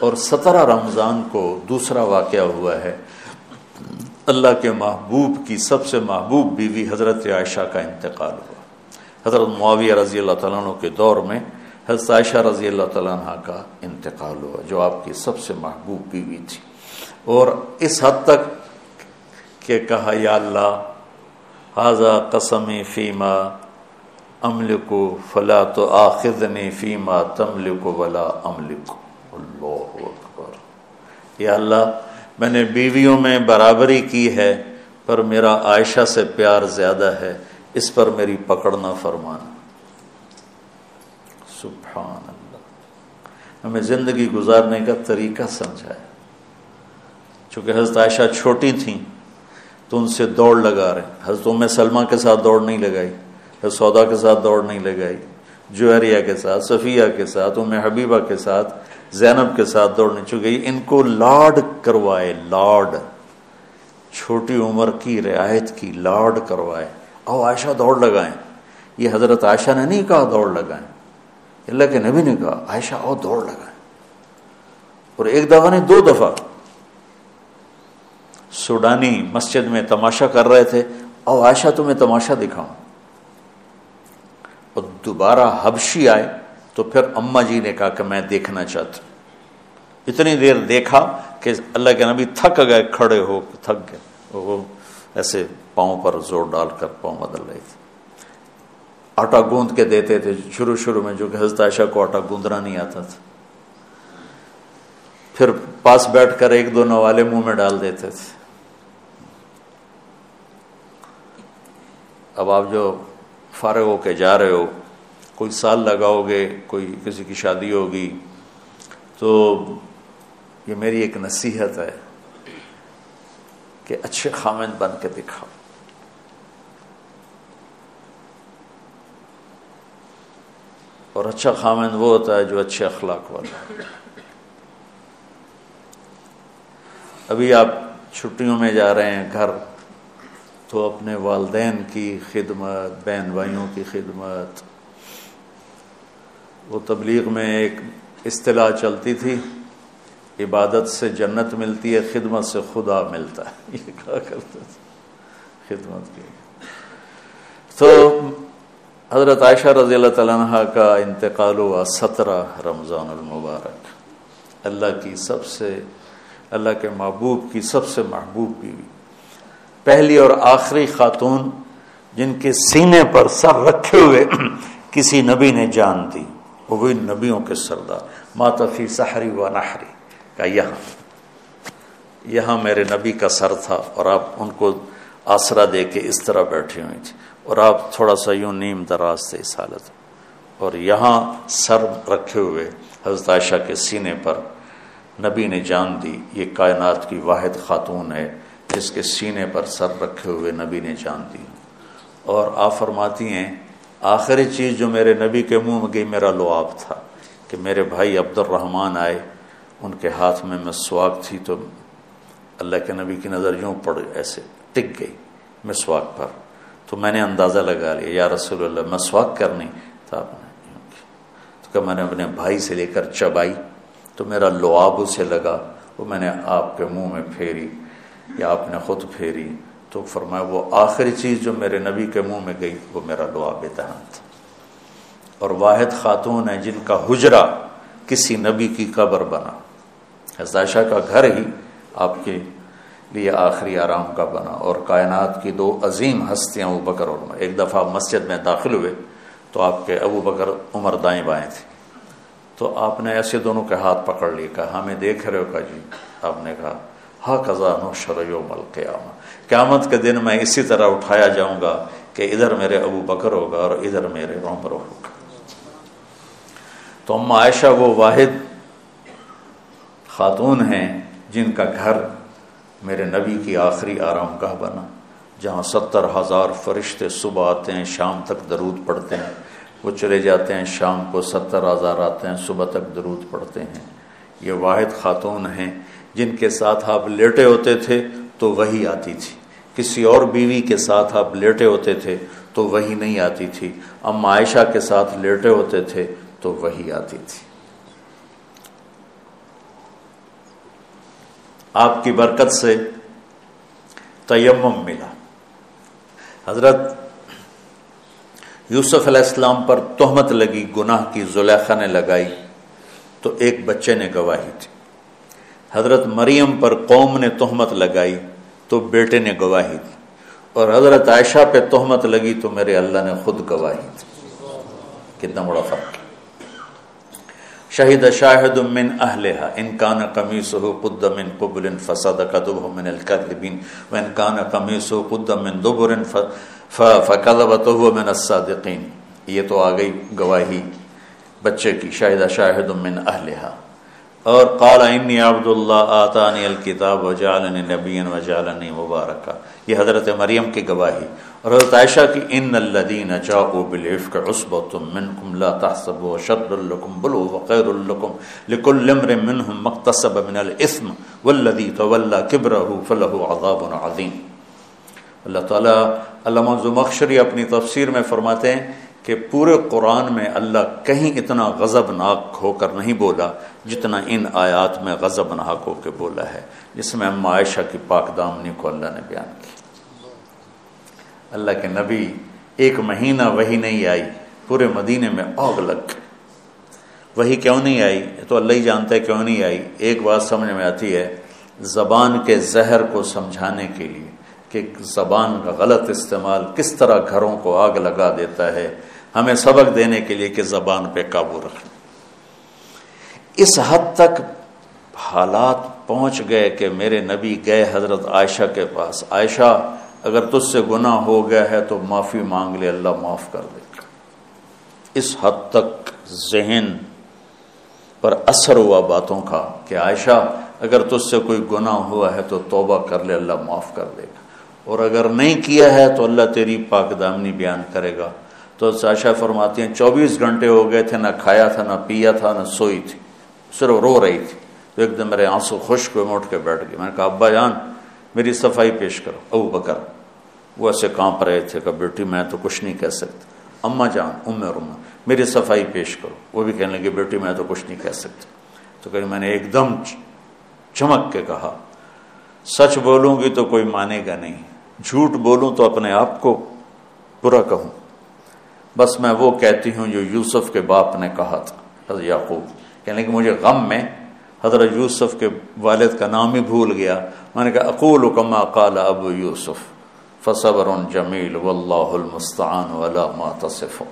اور سترہ رمضان کو دوسرا واقعہ ہوا ہے۔ اللہ کے محبوب کی سب سے محبوب بیوی حضرت عائشہ کا انتقال ہوا۔ حضرت معاویہ رضی اللہ تعالیٰ عنہ کے دور میں حضرت عائشہ رضی اللہ تعالیٰ عنہ کا انتقال ہوا، جو آپ کی سب سے محبوب بیوی تھی۔ اور اس حد تک کہ کہا، یا اللہ حاضہ قسم فیما امل کو فلا تو آخذنی فیما تمل کو ولا امل کو اللہ یا اللہ، میں نے بیویوں میں برابری کی ہے، پر میرا عائشہ سے پیار زیادہ ہے، اس پر میری پکڑنا فرمانا۔ سبحان اللہ ہمیں زندگی گزارنے کا طریقہ سمجھایا۔ چونکہ حضرت عائشہ چھوٹی تھیں، تو ان سے دوڑ لگا رہے حضرت ام سلمہ کے ساتھ دوڑ نہیں لگائی، حضرت سودا کے ساتھ دوڑ نہیں لگائی، جوہریہ کے ساتھ، صفیہ کے ساتھ، ام حبیبہ کے ساتھ زینب کے ساتھ دوڑنے چکی ان کو لاڈ کروائے، لاڈ۔ چھوٹی عمر کی، رعایت کی، لاڈ کروائے۔ او عائشہ دوڑ لگائیں۔ یہ حضرت عائشہ نے نہیں کہا دوڑ لگائیں۔ اللہ کے نبی نے کہا، عائشہ او دوڑ لگائیں۔ اور ایک دفعہ نے دو دفعہ۔ سوڈانی مسجد میں تماشا کر رہے تھے۔ او عائشہ تمہیں تماشا دکھاؤں۔ اور دوبارہ حبشی آئے۔ تو پھر اما جی نے کہا کہ میں دیکھنا چاہتا ہوں۔ اتنی دیر دیکھا کہ اللہ کے نبی تھک گئے، کھڑے ہو، تھک گئے۔ وہ ایسے پاؤں پر زور ڈال کر پاؤں بدل رہے تھے۔ آٹا گوند کے دیتے تھے۔ شروع شروع میں جو کہ حضرت عائشہ کو آٹا گوندنا نہیں آتا تھا۔ پھر پاس بیٹھ کر ایک دو نوالے منہ میں ڈال دیتے تھے۔ اب آپ جو فارغ ہو کے جا رہے ہو کوئی سال لگاؤ گے، کوئی کسی کی شادی ہوگی۔ تو یہ میری ایک نصیحت ہے کہ اچھے خامد بن کے دکھاؤ۔ اور اچھا خامد وہ ہوتا ہے جو اچھے اخلاق والا ابھی آپ چھٹیوں میں جا رہے ہیں گھر، تو اپنے والدین کی خدمت، بہن بھائیوں کی خدمت وہ تبلیغ میں ایک اصطلاح چلتی تھی، عبادت سے جنت ملتی ہے، خدمت سے خدا ملتا ہے۔ یہ کہا کرتا تھا۔ خدمت کی تو حضرت عائشہ رضی اللہ تعالیٰ عنہ کا انتقال ہوا سترہ رمضان المبارک۔ اللہ کی سب سے، اللہ کے محبوب کی سب سے محبوب بیوی۔ پہلی اور آخری خاتون جن کے سینے پر سر رکھے ہوئے کسی نبی نے جان دی۔ وہ بھی نبیوں کے سردار۔ ماتفی سحری و نحری۔ کا یہاں۔ یہاں میرے نبی کا سر تھا اور آپ ان کو آسرا دے کے اس طرح بیٹھی ہوئی تھی اور آپ تھوڑا سا یوں نیم دراز تھے اس حالت۔ اور یہاں سر رکھے ہوئے حضرت عائشہ کے سینے پر نبی نے جان دی، یہ کائنات کی واحد خاتون ہے، جس کے سینے پر سر رکھے ہوئے نبی نے جان دی۔ اور آپ فرماتی ہیں آخری چیز جو میرے نبی کے منہ میں گئی، میرا لعاب تھا کہ میرے بھائی عبد الرحمن آئے، ان کے ہاتھ میں مسواک تھی تو اللہ کے نبی کی نظر یوں پڑ، ایسے ٹک گئی مسواک پر۔ تو میں نے اندازہ لگا لیا، یا رسول اللہ مسواک کرنی تو آپ نے تو کہ میں نے اپنے بھائی سے لے کر چبائی، تو میرا لعاب اسے لگا، وہ میں نے آپ کے منہ میں پھیری، یا آپ نے خود پھیری۔ تو فرمایا، وہ آخری چیز جو میرے نبی کے منہ میں گئی، وہ میرا لعاب دہن تھا۔ اور واحد خاتون ہے جن کا حجرا کسی نبی کی قبر بنا۔ حضاشہ کا گھر ہی آپ کے لیے آخری آرام کا بنا۔ اور کائنات کی دو عظیم ہستیاں ابو بکر اور ایک دفعہ مسجد میں داخل ہوئے تو آپ کے ابو بکر، عمر دائیں بائیں تھے تو آپ نے ایسے دونوں کے ہاتھ پکڑ لیے، کہا، ہمیں دیکھ رہے ہو، کہا جی آپ نے کہا ہا کزان و مل قیامت قیامت کے دن میں اسی طرح اٹھایا جاؤں گا کہ ادھر میرے ابو بکر ہوگا اور ادھر میرے عمر ہوگا۔ تو اما عائشہ وہ واحد خاتون ہیں جن کا گھر میرے نبی کی آخری آرام گاہ بنا، جہاں ستر ہزار فرشتے صبح آتے ہیں، شام تک درود پڑھتے ہیں۔ وہ چلے جاتے ہیں، شام کو ستر ہزار آتے ہیں، صبح تک درود پڑھتے ہیں۔ یہ واحد خاتون ہیں۔ جن کے ساتھ آپ لیٹے ہوتے تھے تو وہی آتی تھی۔ کسی اور بیوی کے ساتھ آپ لیٹے ہوتے تھے تو وہی نہیں آتی تھی۔ اما عائشہ کے ساتھ لیٹے ہوتے تھے تو وہی آتی تھی۔ آپ کی برکت سے تیمم ملا۔ حضرت یوسف علیہ السلام پر تہمت لگی، گناہ کی زلیخا نے لگائی تو ایک بچے نے گواہی تھی حضرت مریم پر قوم نے تہمت لگائی تو بیٹے نے گواہی دی اور حضرت عائشہ پہ تہمت لگی تو میرے اللہ نے خود گواہی دی۔ کتنا بڑا فرق۔ شہید شاہد من اہلہا، ان کان قمیصہ قد من قبل فصدقته من الكذبین وان کان قمیصہ قد من دبر فکذبته من الصادقین۔ یہ تو آ گئی گواہی بچے کی شاہدہ شاہد من اہلہا۔ اور قال انی عبد اللہ آتانی الکتاب وجعلنی نبی وجعلنی مبارکا۔ یہ حضرت مریم کی گواہی۔ اور حضرت عائشہ کی ان الذین جاؤوا بالعفق عصبۃ منکم لا تحسبوا شر لكم بل هو خير لكم لكل امر منهم مقتصب من الاثم والذي تولى كبره فله عذاب عظیم۔ اللہ تعالی علامہ زمخشری اپنی تفسیر میں فرماتے ہیں کہ پورے قرآن میں اللہ کہیں اتنا غضب ناک ہو کر نہیں بولا جتنا ان آیات میں غضب ناک ہو کے بولا ہے، جس میں اما عائشہ کی پاک دامنی کو اللہ نے بیان کی۔ اللہ کے نبی ایک مہینہ وہی نہیں آئی، پورے مدینے میں آگ لگ گئی۔ وہی کیوں نہیں آئی؟ تو اللہ ہی جانتا ہے کیوں نہیں آئی۔ ایک بات سمجھ میں آتی ہے، زبان کے زہر کو سمجھانے کے لیے کہ زبان کا غلط استعمال کس طرح گھروں کو آگ لگا دیتا ہے ہمیں سبق دینے کے لیے کہ زبان پہ قابو رکھنا اس حد تک حالات پہنچ گئے کہ میرے نبی گئے حضرت عائشہ کے پاس۔ عائشہ، اگر تجھ سے گناہ ہو گیا ہے تو معافی مانگ لے، اللہ معاف کر دے۔ گا اس حد تک ذہن پر اثر ہوا باتوں کا کہ عائشہ، اگر تجھ سے کوئی گناہ ہوا ہے تو توبہ کر لے، اللہ معاف کر دے گا۔ اور اگر نہیں کیا ہے تو اللہ تیری پاک دامنی بیان کرے گا۔ تو ساشا فرماتی ہیں، چوبیس گھنٹے ہو گئے تھے، نہ کھایا تھا، نہ پیا تھا، نہ سوئی تھی، صرف رو رہی تھی۔ تو ایک دم میرے آنسو خشک ہوئے موٹ کے بیٹھ گئے میں نے کہا، ابا جان، میری صفائی پیش کرو۔ ابو بکر، وہ ایسے کانپ رہے تھے کہ بیٹی، میں تو کچھ نہیں کہہ سکتی اما جان ام رما میری صفائی پیش کرو۔ وہ بھی کہنے لگے، بیٹی، میں تو کچھ نہیں کہہ سکتی تو کہ میں نے ایک دم چمک کے کہا، سچ بولوں گی تو کوئی مانے گا نہیں۔ جھوٹ بولوں تو اپنے آپ کو برا کہوں۔ بس میں وہ کہتی ہوں جو یوسف کے باپ نے کہا تھا، حضرت یعقوب۔ کہنے کہ مجھے غم میں حضرت یوسف کے والد کا نام ہی بھول گیا۔ میں نے کہا اقول کما قال ابو یوسف، فصبر جمیل واللہ المستعان ولا ما تصف۔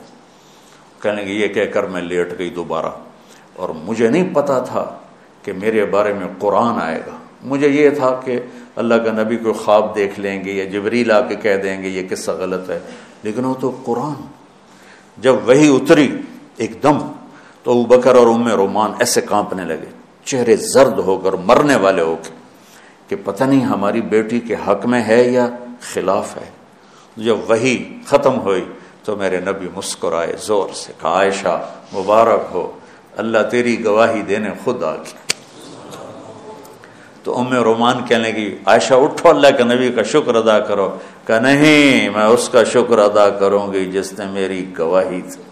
کہنے کہ یہ کہہ کر میں لیٹ گئی دوبارہ۔ اور مجھے نہیں پتا تھا کہ میرے بارے میں قرآن آئے گا۔ مجھے یہ تھا کہ اللہ کا نبی کو خواب دیکھ لیں گے یا جبریل آ کے کہہ دیں گے، یہ قصہ غلط ہے۔ لیکن وہ تو قرآن۔ جب وہی اتری ایک دم تو ابو بکر اور ام رومان ایسے کانپنے لگے، چہرے زرد ہو کر مرنے والے ہو کے کہ پتہ نہیں ہماری بیٹی کے حق میں ہے یا خلاف ہے۔ جب وہی ختم ہوئی تو میرے نبی مسکرائے زور سے کہا، عائشہ مبارک ہو، اللہ تیری گواہی دینے خود آ گیا۔ تو ام رومان کہنے کی عائشہ اٹھو، اللہ کے نبی کا شکر ادا کرو۔ کہ نہیں، میں اس کا شکر ادا کروں گی جس نے میری گواہی تھی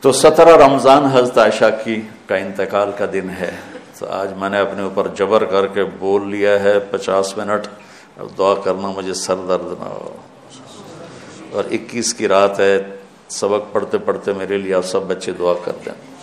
تو سترہ رمضان حضرت عائشہ کی کا انتقال کا دن ہے۔ تو آج میں نے اپنے اوپر جبر کر کے بول لیا ہے، پچاس منٹ۔ اب دعا کرنا مجھے سر درد نہ ہو۔ اور اکیس کی رات ہے، سبق پڑھتے پڑھتے میرے لیے آپ سب بچے دعا کر دیں۔